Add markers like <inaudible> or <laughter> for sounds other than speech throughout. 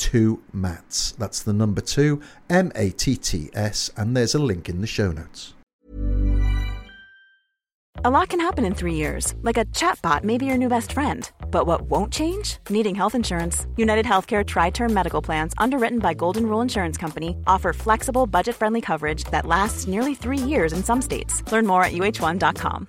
two mats. That's the number two, M A T T S, and there's a link in the show notes. A lot can happen in three years, like a chatbot may be your new best friend. But what won't change? Needing health insurance. United Healthcare Tri Term Medical Plans, underwritten by Golden Rule Insurance Company, offer flexible, budget friendly coverage that lasts nearly three years in some states. Learn more at uh1.com.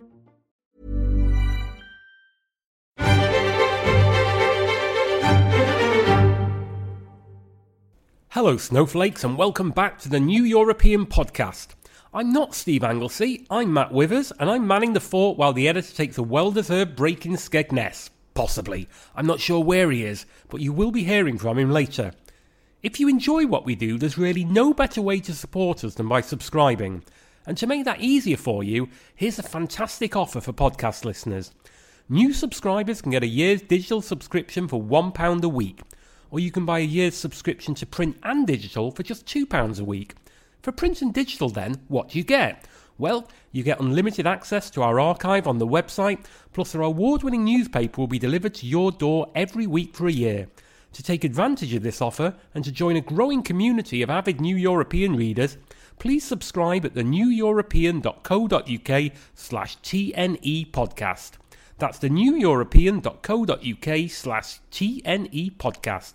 Hello, snowflakes, and welcome back to the New European Podcast. I'm not Steve Anglesey, I'm Matt Withers, and I'm manning the fort while the editor takes a well deserved break in Skegness. Possibly. I'm not sure where he is, but you will be hearing from him later. If you enjoy what we do, there's really no better way to support us than by subscribing. And to make that easier for you, here's a fantastic offer for podcast listeners. New subscribers can get a year's digital subscription for £1 a week, or you can buy a year's subscription to print and digital for just £2 a week. For print and digital, then, what do you get? Well, you get unlimited access to our archive on the website, plus our award winning newspaper will be delivered to your door every week for a year. To take advantage of this offer and to join a growing community of avid New European readers, please subscribe at theneweuropean.co.uk slash TNE podcast. That's the theneweuropean.co.uk slash TNE podcast.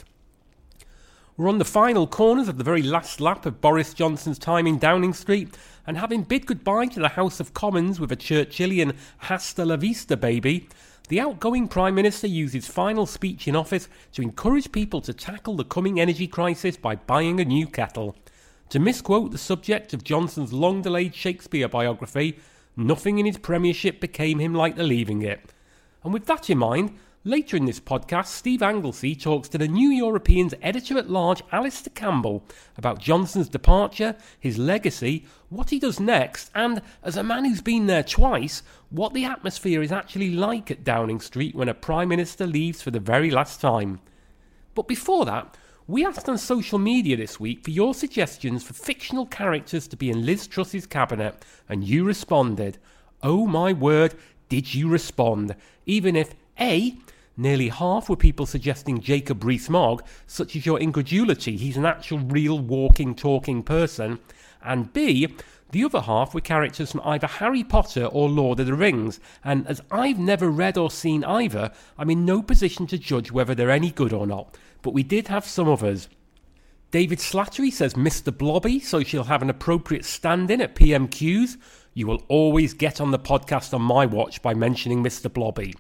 We're on the final corners of the very last lap of Boris Johnson's time in Downing Street, and having bid goodbye to the House of Commons with a Churchillian hasta la vista baby, the outgoing Prime Minister used his final speech in office to encourage people to tackle the coming energy crisis by buying a new kettle. To misquote the subject of Johnson's long delayed Shakespeare biography, nothing in his premiership became him like the leaving it. And with that in mind, later in this podcast, Steve Anglesey talks to the New European's editor at large, Alastair Campbell, about Johnson's departure, his legacy, what he does next, and, as a man who's been there twice, what the atmosphere is actually like at Downing Street when a Prime Minister leaves for the very last time. But before that, we asked on social media this week for your suggestions for fictional characters to be in Liz Truss's cabinet, and you responded. Oh my word, did you respond? Even if A, nearly half were people suggesting Jacob Rees-Mogg, such as your incredulity, he's an actual real walking, talking person, and B, the other half were characters from either Harry Potter or Lord of the Rings, and as I've never read or seen either, I'm in no position to judge whether they're any good or not, but we did have some others. David Slattery says Mr. Blobby, so she'll have an appropriate stand in at PMQs. You will always get on the podcast on my watch by mentioning Mr. Blobby.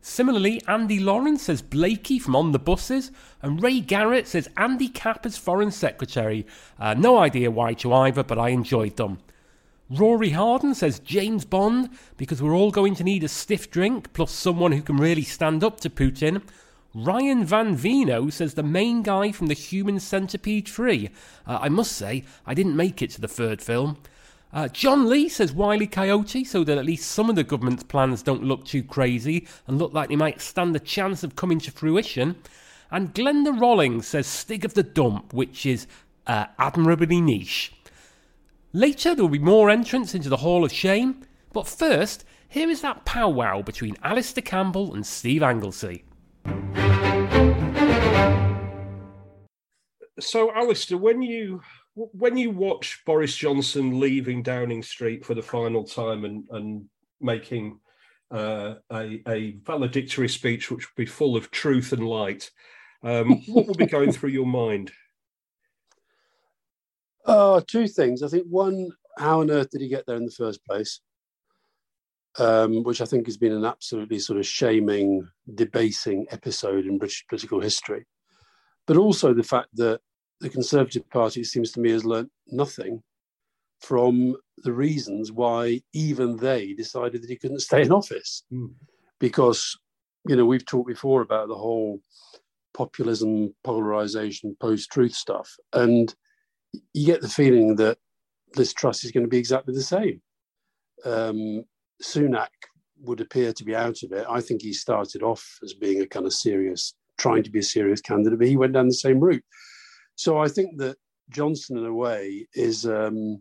Similarly, Andy Lawrence says Blakey from On the Buses, and Ray Garrett says Andy Capp as Foreign Secretary. Uh, no idea why to either, but I enjoyed them. Rory Harden says James Bond, because we're all going to need a stiff drink, plus someone who can really stand up to Putin. Ryan Van Vino says the main guy from the Human Centipede 3. Uh, I must say, I didn't make it to the third film. Uh, John Lee says Wiley Coyote, so that at least some of the government's plans don't look too crazy and look like they might stand the chance of coming to fruition. And Glenda Rollings says Stig of the Dump, which is uh, admirably niche. Later, there will be more entrance into the Hall of Shame, but first, here is that powwow between Alastair Campbell and Steve Anglesey. So, Alastair, when you when you watch Boris Johnson leaving Downing Street for the final time and and making uh, a, a valedictory speech which would be full of truth and light, um, what will be going through your mind? <laughs> Uh, two things. I think one, how on earth did he get there in the first place? Um, which I think has been an absolutely sort of shaming, debasing episode in British political history. But also the fact that the Conservative Party, seems to me, has learnt nothing from the reasons why even they decided that he couldn't stay in office. Mm. Because, you know, we've talked before about the whole populism, polarization, post truth stuff. And you get the feeling that this Truss is going to be exactly the same. Um, Sunak would appear to be out of it. I think he started off as being a kind of serious, trying to be a serious candidate, but he went down the same route. So I think that Johnson, in a way, is um,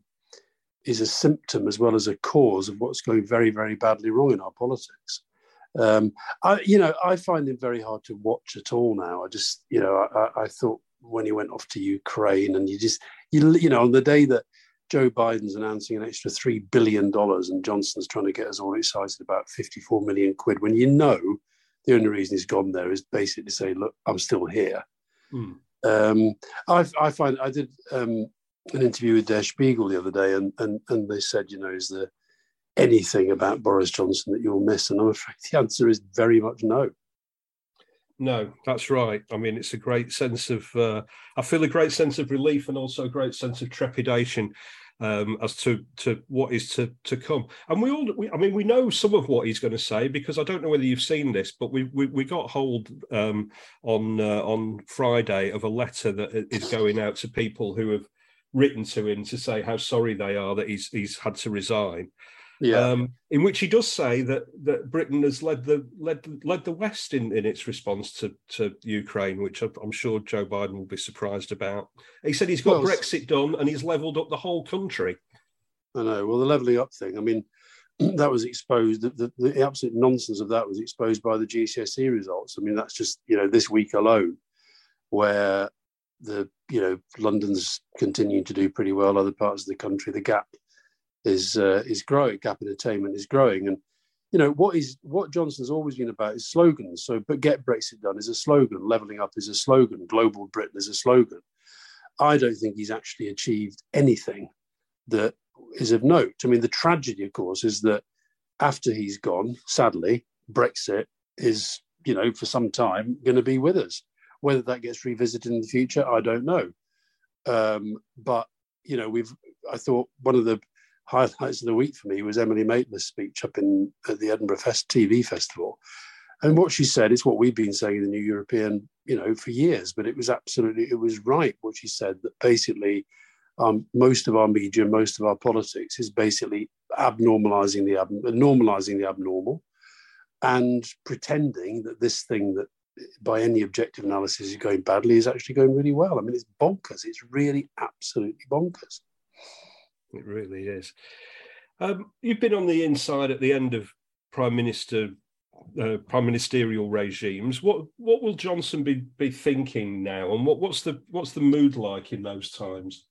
is a symptom as well as a cause of what's going very, very badly wrong in our politics. Um, I, you know, I find him very hard to watch at all now. I just, you know, I, I thought when he went off to Ukraine, and you just, you, you know, on the day that Joe Biden's announcing an extra three billion dollars, and Johnson's trying to get us all excited about fifty-four million quid, when you know the only reason he's gone there is basically to say, "Look, I'm still here." Mm. Um, I, I, find I did um, an interview with Der Spiegel the other day, and, and and they said, you know, is there anything about Boris Johnson that you'll miss? And I'm afraid the answer is very much no. No, that's right. I mean, it's a great sense of. Uh, I feel a great sense of relief and also a great sense of trepidation um, as to to what is to to come. And we all, we, I mean, we know some of what he's going to say because I don't know whether you've seen this, but we we, we got hold um, on uh, on Friday of a letter that is going out to people who have written to him to say how sorry they are that he's he's had to resign. Yeah. Um, in which he does say that that Britain has led the led led the West in, in its response to, to Ukraine, which I'm sure Joe Biden will be surprised about. He said he's got well, Brexit done and he's levelled up the whole country. I know. Well, the levelling up thing. I mean, <clears throat> that was exposed. The, the, the absolute nonsense of that was exposed by the GCSE results. I mean, that's just you know this week alone, where the you know London's continuing to do pretty well. Other parts of the country, the gap is uh, is growing. Gap in attainment is growing, and you know what is what Johnson's always been about is slogans. So, but get Brexit done is a slogan. Leveling up is a slogan. Global Britain is a slogan. I don't think he's actually achieved anything that is of note. I mean, the tragedy, of course, is that after he's gone, sadly, Brexit is, you know, for some time going to be with us. Whether that gets revisited in the future, I don't know. Um, but you know, we've. I thought one of the highlights of the week for me was Emily Maitlis' speech up in at the Edinburgh Fest TV Festival. And what she said is what we've been saying in the New European, you know, for years. But it was absolutely, it was right what she said that basically um, most of our media, most of our politics is basically abnormalizing the normalizing the abnormal, and pretending that this thing that by any objective analysis is going badly is actually going really well. I mean, it's bonkers. It's really absolutely bonkers. It really is. Um, you've been on the inside at the end of prime minister, uh, prime ministerial regimes. What what will Johnson be be thinking now, and what, what's the what's the mood like in those times?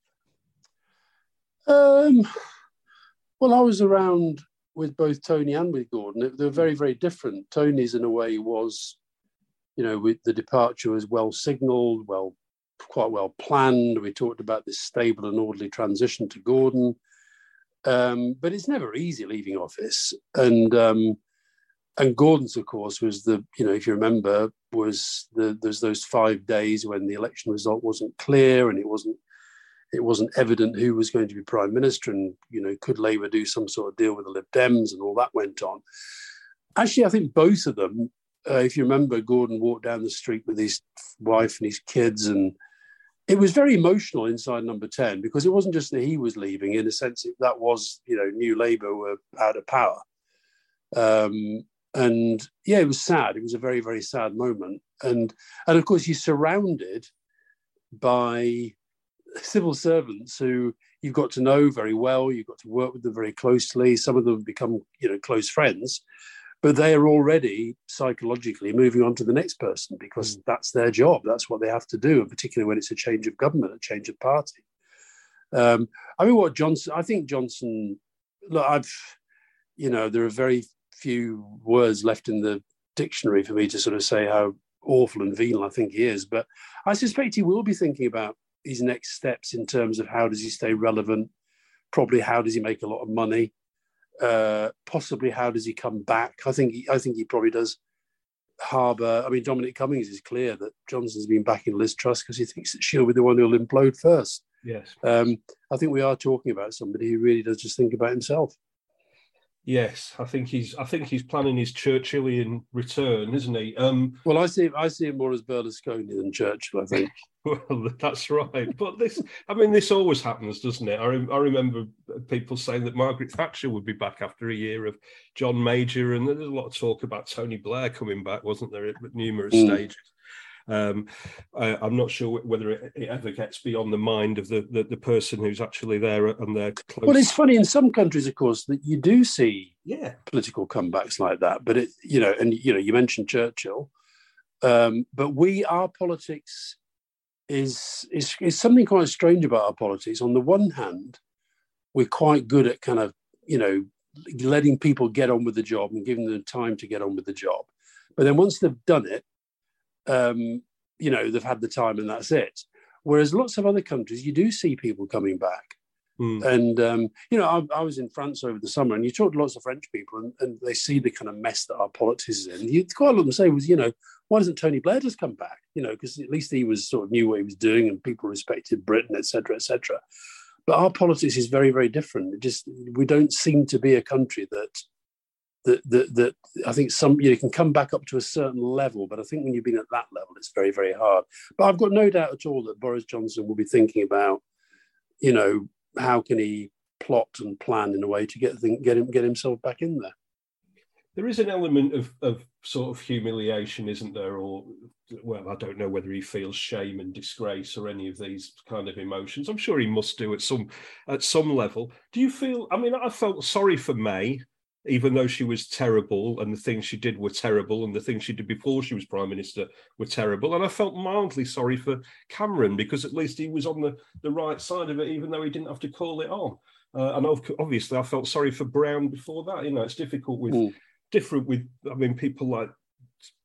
Um, well, I was around with both Tony and with Gordon. They were very very different. Tony's in a way was, you know, with the departure was well signalled, well quite well planned. We talked about this stable and orderly transition to Gordon. Um, but it's never easy leaving office. And um, and Gordon's, of course, was the you know if you remember was the there's those five days when the election result wasn't clear and it wasn't it wasn't evident who was going to be prime minister and you know could Labour do some sort of deal with the Lib Dems and all that went on. Actually, I think both of them. Uh, if you remember, Gordon walked down the street with his wife and his kids and it was very emotional inside number 10 because it wasn't just that he was leaving in a sense that was you know new labour were out of power. Um, and yeah it was sad. It was a very very sad moment. And and of course he's surrounded by civil servants who you've got to know very well you've got to work with them very closely. Some of them become you know close friends but they are already psychologically moving on to the next person because mm. that's their job. That's what they have to do, and particularly when it's a change of government, a change of party. Um, I mean, what Johnson? I think Johnson. Look, I've, you know, there are very few words left in the dictionary for me to sort of say how awful and venal I think he is, but I suspect he will be thinking about his next steps in terms of how does he stay relevant, probably how does he make a lot of money, uh, possibly how does he come back. I think he, I think he probably does harbour. I mean, Dominic Cummings is clear that Johnson's been backing Liz Truss because he thinks that she'll be the one who'll implode first. Yes. Um, I think we are talking about somebody who really does just think about himself. Yes, I think he's. I think he's planning his Churchillian return, isn't he? Um, well, I see. I see him more as Berlusconi than Churchill. I think. <laughs> well, that's right. But this, I mean, this always happens, doesn't it? I, I remember people saying that Margaret Thatcher would be back after a year of John Major, and there's a lot of talk about Tony Blair coming back, wasn't there, at numerous mm. stages? Um, I, am not sure whether it, it, ever gets beyond the mind of the, the, the person who's actually there and they're close. Well, it's funny in some countries, of course, that you do see yeah political comebacks like that. But it, you know, and you know, you mentioned Churchill, um, but we, our politics is is is something quite strange about our politics. On the one hand, we're quite good at kind of you know letting people get on with the job and giving them time to get on with the job. But then once they've done it, um, you know, they've had the time and that's it. Whereas lots of other countries, you do see people coming back. Mm. And, um, you know, I, I, was in France over the summer and you talk to lots of French people and, and, they see the kind of mess that our politics is in. You, quite a lot of them say was, you know, why doesn't Tony Blair just come back? You know, because at least he was sort of knew what he was doing and people respected Britain, etc., etc. But our politics is very, very different. It just we don't seem to be a country that that, that, that I think some you, can come back up to a certain level, but I think when you've been at that level, it's very, very hard. But I've got no doubt at all that Boris Johnson will be thinking about, you know, how can he plot and plan in a way to get get him get himself back in there. There is an element of, of sort of humiliation, isn't there? Or well, I don't know whether he feels shame and disgrace or any of these kind of emotions. I'm sure he must do at some at some level. Do you feel? I mean, I felt sorry for May even though she was terrible and the things she did were terrible and the things she did before she was prime minister were terrible and i felt mildly sorry for cameron because at least he was on the, the right side of it even though he didn't have to call it on uh, and obviously i felt sorry for brown before that you know it's difficult with mm. different with i mean people like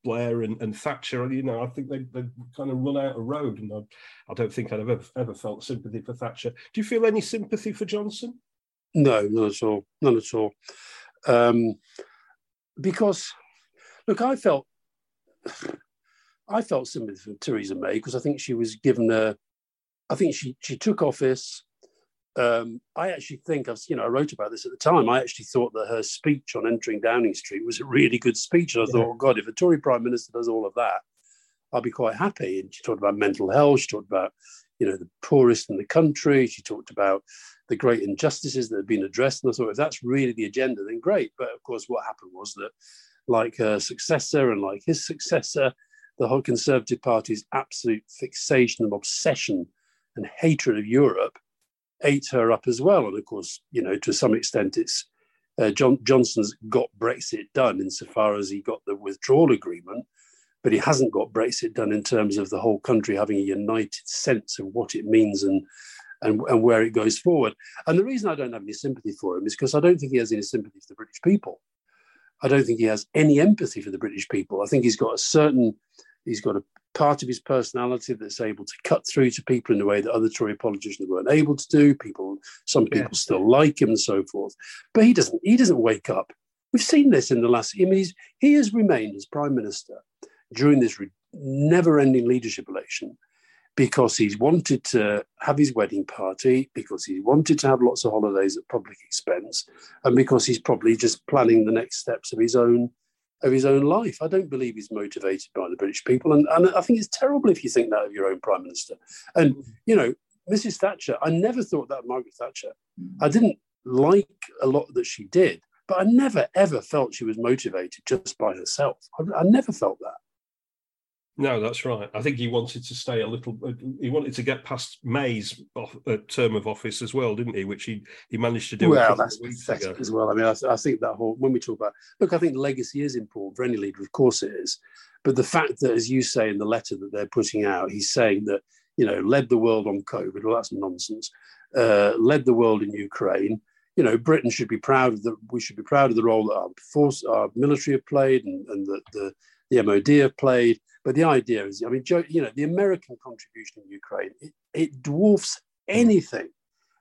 Blair and, and Thatcher, you know, I think they they kind of run out of road, and I, I don't think I've ever ever felt sympathy for Thatcher. Do you feel any sympathy for Johnson? No, not at all, none at all. Um, because, look, I felt, I felt sympathy for Theresa May because I think she was given a, I think she she took office. Um, I actually think I've, you know, I wrote about this at the time. I actually thought that her speech on entering Downing Street was a really good speech. And I thought, oh God, if a Tory Prime Minister does all of that, I'll be quite happy. And she talked about mental health. She talked about, you know, the poorest in the country. She talked about the great injustices that have been addressed. And I thought, if that's really the agenda, then great. But of course, what happened was that, like her successor and like his successor, the whole Conservative Party's absolute fixation and obsession and hatred of Europe ate her up as well. And of course, you know, to some extent, it's uh, John, Johnson's got Brexit done insofar as he got the withdrawal agreement, but he hasn't got Brexit done in terms of the whole country having a united sense of what it means and and, and where it goes forward. And the reason I don't have any sympathy for him is because I don't think he has any sympathy for the British people. I don't think he has any empathy for the British people. I think he's got a certain, he's got a part of his personality that's able to cut through to people in a way that other Tory politicians weren't able to do. People, some people yeah. still like him and so forth. But he doesn't. He doesn't wake up. We've seen this in the last. I mean, he has remained as prime minister during this re- never-ending leadership election because he's wanted to have his wedding party, because he wanted to have lots of holidays at public expense, and because he's probably just planning the next steps of his own of his own life. I don't believe he's motivated by the British people, and, and I think it's terrible if you think that of your own prime minister. And you know, Mrs. Thatcher, I never thought that Margaret Thatcher. I didn't like a lot that she did, but I never ever felt she was motivated just by herself. I, I never felt that. No, that's right. I think he wanted to stay a little. Uh, he wanted to get past May's off, uh, term of office as well, didn't he? Which he he managed to do. Well, that's pathetic as well. I mean, I, I, think that whole when we talk about look, I think legacy is important for any leader. Of course, it is. But the fact that, as you say in the letter that they're putting out, he's saying that you know led the world on COVID. Well, that's nonsense. Uh, led the world in Ukraine. You know, Britain should be proud of the. We should be proud of the role that our force, our military have played, and, and that the the MOD have played but the idea is, I mean, you know, the American contribution in Ukraine, it, it dwarfs anything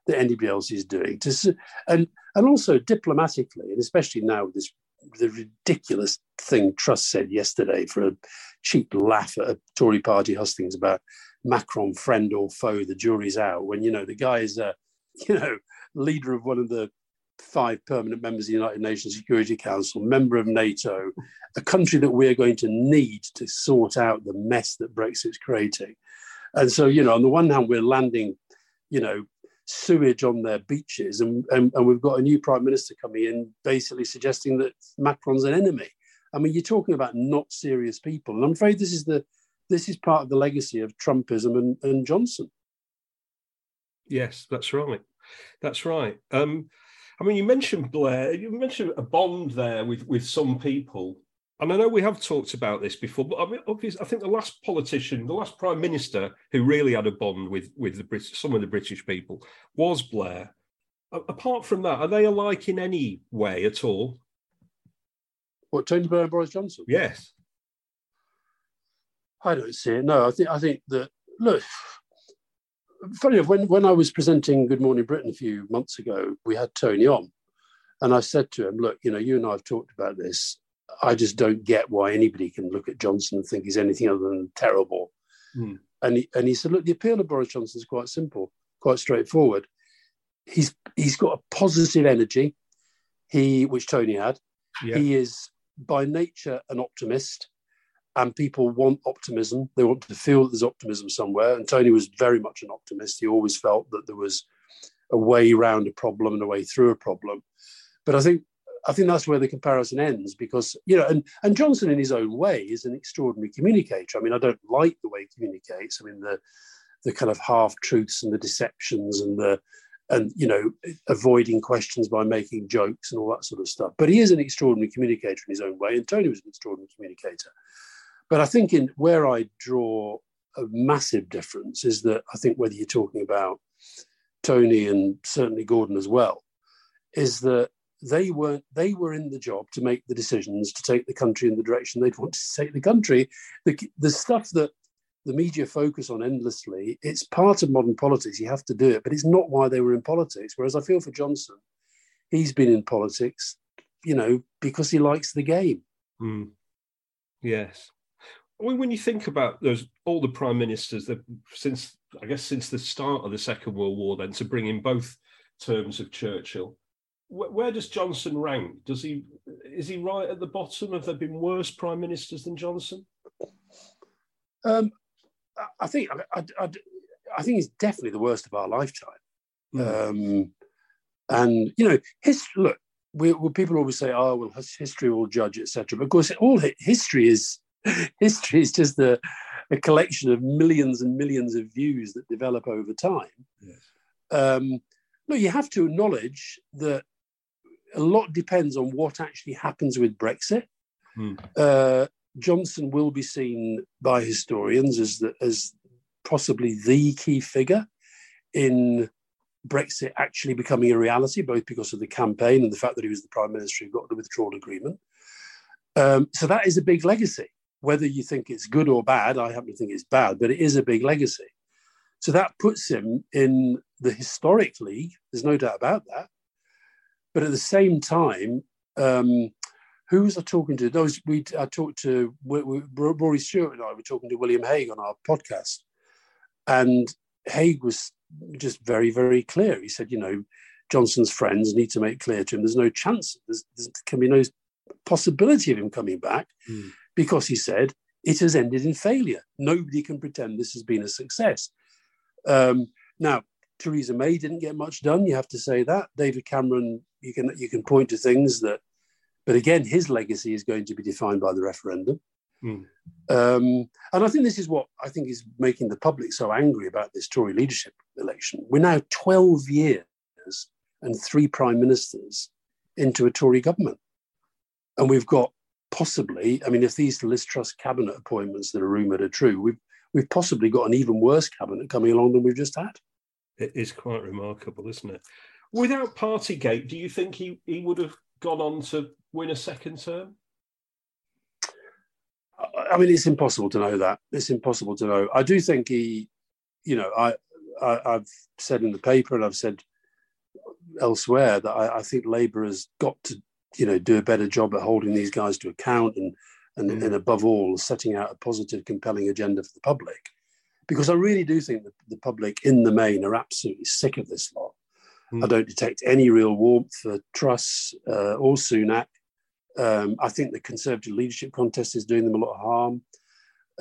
that anybody else is doing. To, and, and also diplomatically, and especially now with this the ridiculous thing Truss said yesterday for a cheap laugh at a Tory party hustings about Macron, friend or foe, the jury's out. When, you know, the guy is, uh, a, <laughs> you know, leader of one of the five permanent members of the United Nations Security Council, member of NATO, a country that we're going to need to sort out the mess that Brexit's creating. And so, you know, on the one hand, we're landing, you know, sewage on their beaches, and, and, and we've got a new prime minister coming in basically suggesting that Macron's an enemy. I mean, you're talking about not serious people. And I'm afraid this is the this is part of the legacy of Trumpism and, and Johnson. Yes, that's right. That's right. Um, I mean, you mentioned Blair. You mentioned a bond there with with some people, and I know we have talked about this before. But I mean, obviously, I think the last politician, the last prime minister who really had a bond with with the Brit- some of the British people was Blair. A- apart from that, are they alike in any way at all? What Tony Blair and Boris Johnson? Yes. I don't see it. No, I think I think that look, funny enough, when, when I was presenting Good Morning Britain a few months ago, we had Tony on. And I said to him, look, you know, you and I have talked about this. I just don't get why anybody can look at Johnson and think he's anything other than terrible. Mm. And, he, and he said, look, the appeal of Boris Johnson is quite simple, quite straightforward. He's he's got a positive energy, he which Tony had. Yeah. He is by nature an optimist and people want optimism. They want to feel that there's optimism somewhere. And Tony was very much an optimist. He always felt that there was a way around a problem and a way through a problem. But I think I think that's where the comparison ends because you know, and and Johnson in his own way is an extraordinary communicator. I mean, I don't like the way he communicates. I mean, the the kind of half truths and the deceptions and the and you know avoiding questions by making jokes and all that sort of stuff. But he is an extraordinary communicator in his own way, and Tony was an extraordinary communicator. But I think in where I draw a massive difference is that I think whether you're talking about Tony and certainly Gordon as well, is that they were they were in the job to make the decisions to take the country in the direction they'd want to take the country. The, the stuff that the media focus on endlessly, it's part of modern politics. You have to do it, but it's not why they were in politics. Whereas I feel for Johnson, he's been in politics, you know, because he likes the game. Mm. Yes when you think about those all the prime ministers that since I guess since the start of the Second World War, then to bring in both terms of Churchill, where, where does Johnson rank? Does he is he right at the bottom? Have there been worse prime ministers than Johnson? Um, I think I, I, I, think he's definitely the worst of our lifetime. Mm. Um, and you know, his look. We, well, people always say, "Oh, well, history will judge, etc." But of course, all history is <laughs> history is just a, a, collection of millions and millions of views that develop over time. Yes. Um, no, you have to acknowledge that a lot depends on what actually happens with Brexit. Hmm. Uh, Johnson will be seen by historians as the, as possibly the key figure in Brexit actually becoming a reality, both because of the campaign and the fact that he was the prime minister who got the withdrawal agreement. Um, so that is a big legacy whether you think it's good or bad, I happen to think it's bad, but it is a big legacy. So that puts him in the historic league. There's no doubt about that. But at the same time, um, who was I talking to? Those we I talked to we, we, Rory Stewart and I were talking to William Hague on our podcast, and Hague was just very very clear. He said, you know, Johnson's friends need to make clear to him there's no chance, there's, there can be no possibility of him coming back. Mm because he said it has ended in failure. Nobody can pretend this has been a success. Um, now, Theresa May didn't get much done. You have to say that. David Cameron, you can you can point to things that, but again, his legacy is going to be defined by the referendum. Mm. Um, and I think this is what I think is making the public so angry about this Tory leadership election. We're now 12 years and three prime ministers into a Tory government. And we've got possibly, I mean, if these Liz Truss cabinet appointments that are rumoured are true, we've, we've possibly got an even worse cabinet coming along than we've just had. It is quite remarkable, isn't it? Without Partygate, do you think he, he would have gone on to win a second term? I mean, it's impossible to know that. It's impossible to know. I do think he, you know, I, I have said in the paper and I've said elsewhere that I, I, think Labour has got to, you know, do a better job at holding these guys to account and and, mm. and above all, setting out a positive, compelling agenda for the public. Because I really do think that the public, in the main, are absolutely sick of this lot. Mm. I don't detect any real warmth for Truss uh, or Sunak. Um, I think the Conservative leadership contest is doing them a lot of harm.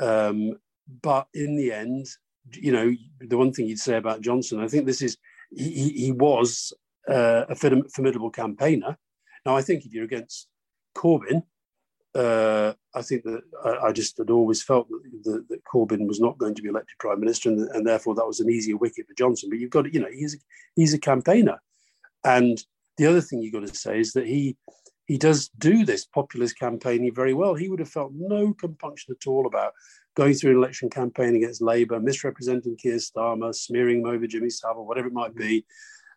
Um, but in the end, you know, the one thing you'd say about Johnson, I think this is, he, he was uh, a formidable campaigner. Now, I think if you're against Corbyn, uh, I think that I, I, just had always felt that, that, that, Corbyn was not going to be elected prime minister, and, and, therefore that was an easier wicket for Johnson. But you've got, to, you know, he's a, he's a campaigner, and the other thing you've got to say is that he he does do this populist campaigning very well. He would have felt no compunction at all about going through an election campaign against Labour, misrepresenting Keir Starmer, smearing him over Jimmy Savile, whatever it might be,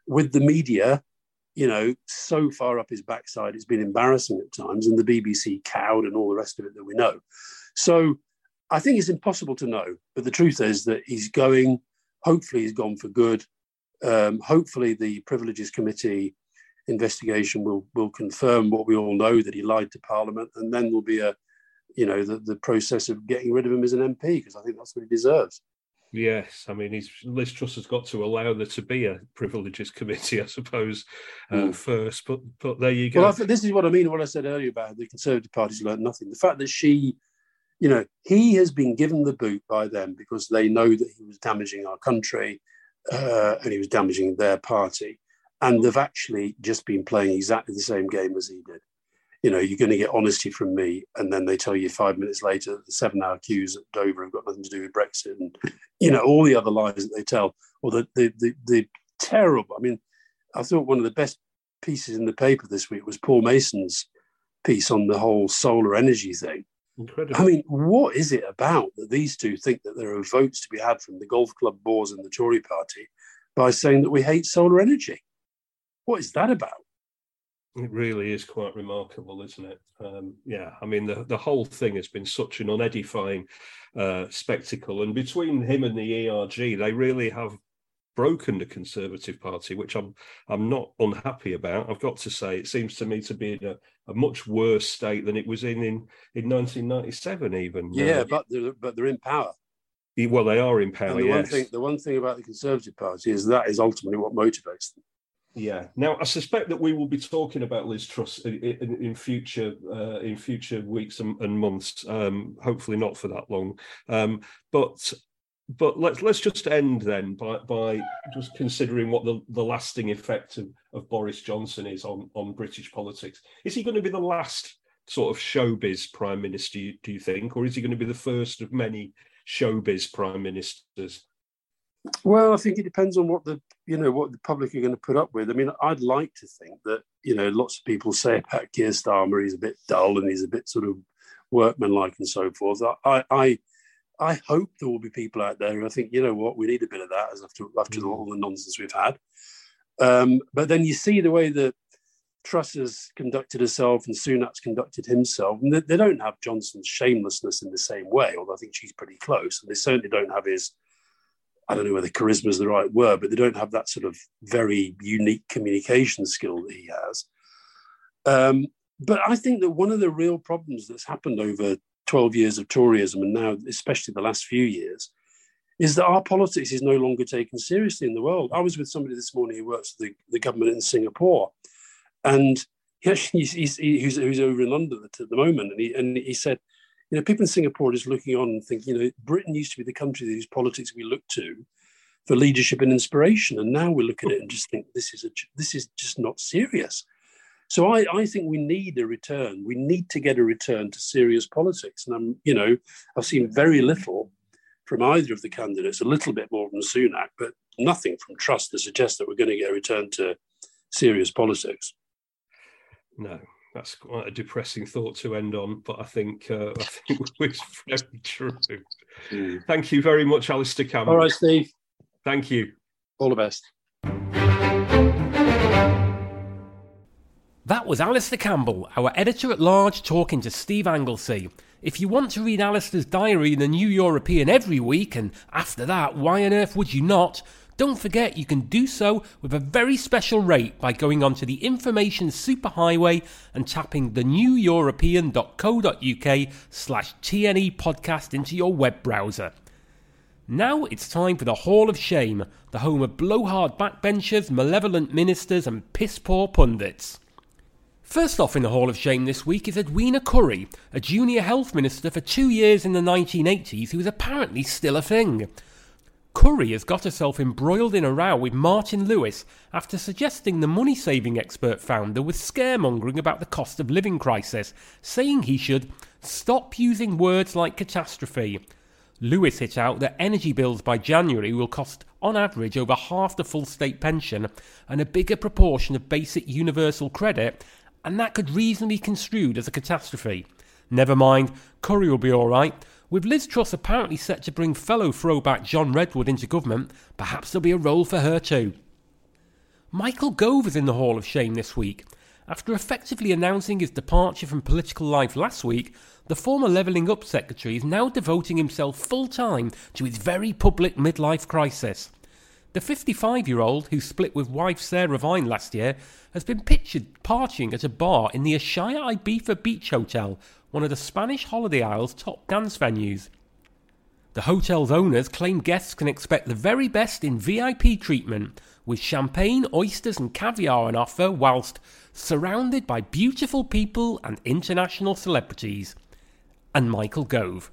with the media, you know, so far up his backside, it's been embarrassing at times, and the BBC cowed and all the rest of it that we know. So I think it's impossible to know, but the truth is that he's going. Hopefully, he's gone for good. Um, hopefully, the Privileges Committee investigation will will confirm what we all know that he lied to Parliament, and then there'll be a, you know, the, the process of getting rid of him as an MP because I think that's what he deserves. Yes, I mean, he's, Liz Truss has got to allow there to be a privileges committee, I suppose, uh, mm. first. But but there you go. Well, this is what I mean. What I said earlier about the Conservative Party's learned nothing. The fact that she, you know, he has been given the boot by them because they know that he was damaging our country, uh, and he was damaging their party, and they've actually just been playing exactly the same game as he did you know, you're going to get honesty from me. And then they tell you five minutes later the seven hour queues at Dover have got nothing to do with Brexit and, you know, all the other lies that they tell. Or the, the, the, the terrible, I mean, I thought one of the best pieces in the paper this week was Paul Mason's piece on the whole solar energy thing. Incredible. I mean, what is it about that these two think that there are votes to be had from the golf club boards and the Tory party by saying that we hate solar energy? What is that about? It really is quite remarkable, isn't it? Um, yeah, I mean, the, the whole thing has been such an unedifying uh, spectacle. And between him and the ERG, they really have broken the Conservative Party, which I'm I'm not unhappy about. I've got to say, it seems to me to be in a, a much worse state than it was in in, in 1997, even. Yeah, uh, but they're, but they're in power. Well, they are in power. And the yes. one thing the one thing about the Conservative Party is that is ultimately what motivates them. Yeah. Now, I suspect that we will be talking about Liz Truss in, in, in future uh, in future weeks and, and months. Um, hopefully, not for that long. Um, but but let's let's just end then by by just considering what the, the lasting effect of, of Boris Johnson is on on British politics. Is he going to be the last sort of showbiz prime minister? Do you think, or is he going to be the first of many showbiz prime ministers? Well, I think it depends on what the you know what the public are going to put up with. I mean, I'd like to think that you know lots of people say about Keir Starmer he's a bit dull and he's a bit sort of workmanlike and so forth. I I I hope there will be people out there who I think you know what we need a bit of that as after after mm. all the nonsense we've had. Um, but then you see the way that Truss has conducted herself and Sunak's conducted himself, and they, they don't have Johnson's shamelessness in the same way. Although I think she's pretty close, and they certainly don't have his I don't know whether charisma is the right word, but they don't have that sort of very unique communication skill that he has. Um, but I think that one of the real problems that's happened over 12 years of Toryism and now, especially the last few years, is that our politics is no longer taken seriously in the world. I was with somebody this morning who works for the, the government in Singapore, and he actually, he's, he's, he's, he's over in London at the moment, and he, and he said, you know, people in Singapore are just looking on and thinking, you know, Britain used to be the country whose politics we look to for leadership and inspiration, and now we look at it and just think this is a this is just not serious. So I, I think we need a return. We need to get a return to serious politics. And I'm, you know, I've seen very little from either of the candidates, a little bit more from Sunak, but nothing from Truss to suggest that we're going to get a return to serious politics. No, that's quite a depressing thought to end on, but I think uh, I <laughs> think <laughs> it's very true. Mm. Thank you very much, Alastair Campbell. All right, Steve. Thank you. All the best. That was Alastair Campbell, our editor at large, talking to Steve Anglesey. If you want to read Alastair's diary in the New European every week, and after that, why on earth would you not? Don't forget you can do so with a very special rate by going onto the information superhighway and tapping the neweuropean.co.uk slash TNE podcast into your web browser. Now it's time for the Hall of Shame, the home of blowhard backbenchers, malevolent ministers, and piss poor pundits. First off in the Hall of Shame this week is Edwina Currie, a junior health minister for two years in the 1980s who is apparently still a thing. Currie has got herself embroiled in a row with Martin Lewis after suggesting the money saving expert founder was scaremongering about the cost of living crisis, saying he should stop using words like catastrophe. Lewis hit out that energy bills by January will cost, on average, over half the full state pension and a bigger proportion of basic universal credit, and that could reasonably be construed as a catastrophe. Never mind, Currie will be alright. With Liz Truss apparently set to bring fellow throwback John Redwood into government, perhaps there'll be a role for her too. Michael Gove is in the Hall of Shame this week. After effectively announcing his departure from political life last week, the former Levelling Up secretary is now devoting himself full time to his very public midlife crisis. The 55 year old, who split with wife Sarah Vine last year, has been pictured partying at a bar in the Ushuaïa Ibiza Beach Hotel one of the Spanish Holiday Isles' top dance venues. The hotel's owners claim guests can expect the very best in VIP treatment, with champagne, oysters, and caviar on offer, whilst surrounded by beautiful people and international celebrities. And Michael Gove.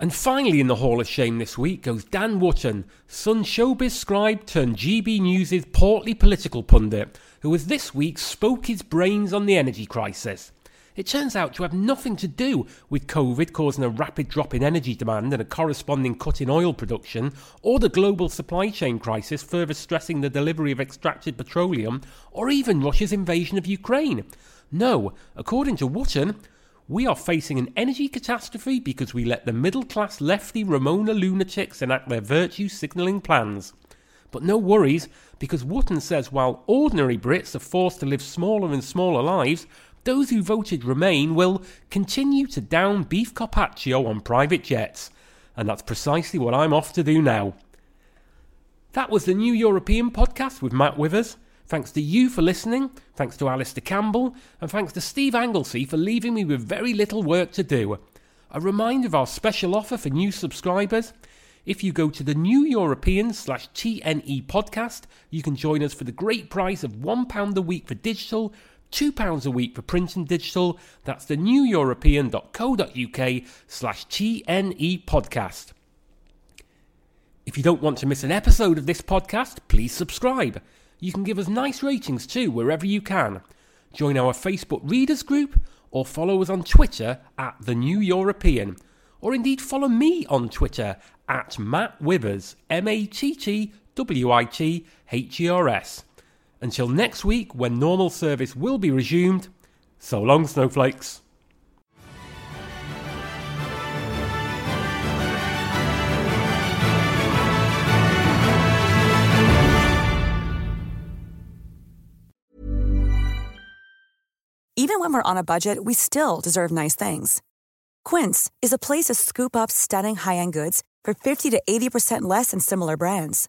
And finally, in the Hall of Shame this week goes Dan Wootton, Sun showbiz scribe turned GB News' portly political pundit, who has this week spoke his brains on the energy crisis. It turns out to have nothing to do with COVID causing a rapid drop in energy demand and a corresponding cut in oil production, or the global supply chain crisis further stressing the delivery of extracted petroleum, or even Russia's invasion of Ukraine. No, according to Wootton, we are facing an energy catastrophe because we let the middle class lefty Remoaner lunatics enact their virtue signalling plans. But no worries, because Wootton says while ordinary Brits are forced to live smaller and smaller lives, those who voted Remain will continue to down beef carpaccio on private jets. And that's precisely what I'm off to do now. That was the New European podcast with Matt Withers. Thanks to you for listening, thanks to Alastair Campbell, and thanks to Steve Anglesey for leaving me with very little work to do. A reminder of our special offer for new subscribers. If you go to the New European slash TNE podcast, you can join us for the great price of £1 a week for digital £2 a week for print and digital. That's the neweuropean.co.uk slash TNE podcast. If you don't want to miss an episode of this podcast, please subscribe. You can give us nice ratings too, wherever you can. Join our Facebook readers group or follow us on Twitter at The New European. Or indeed follow me on Twitter at Matt Withers, M A T T W I T H E R S. Until next week, when normal service will be resumed, so long, snowflakes. Even when we're on a budget, we still deserve nice things. Quince is a place to scoop up stunning high end goods for 50 to 80% less than similar brands.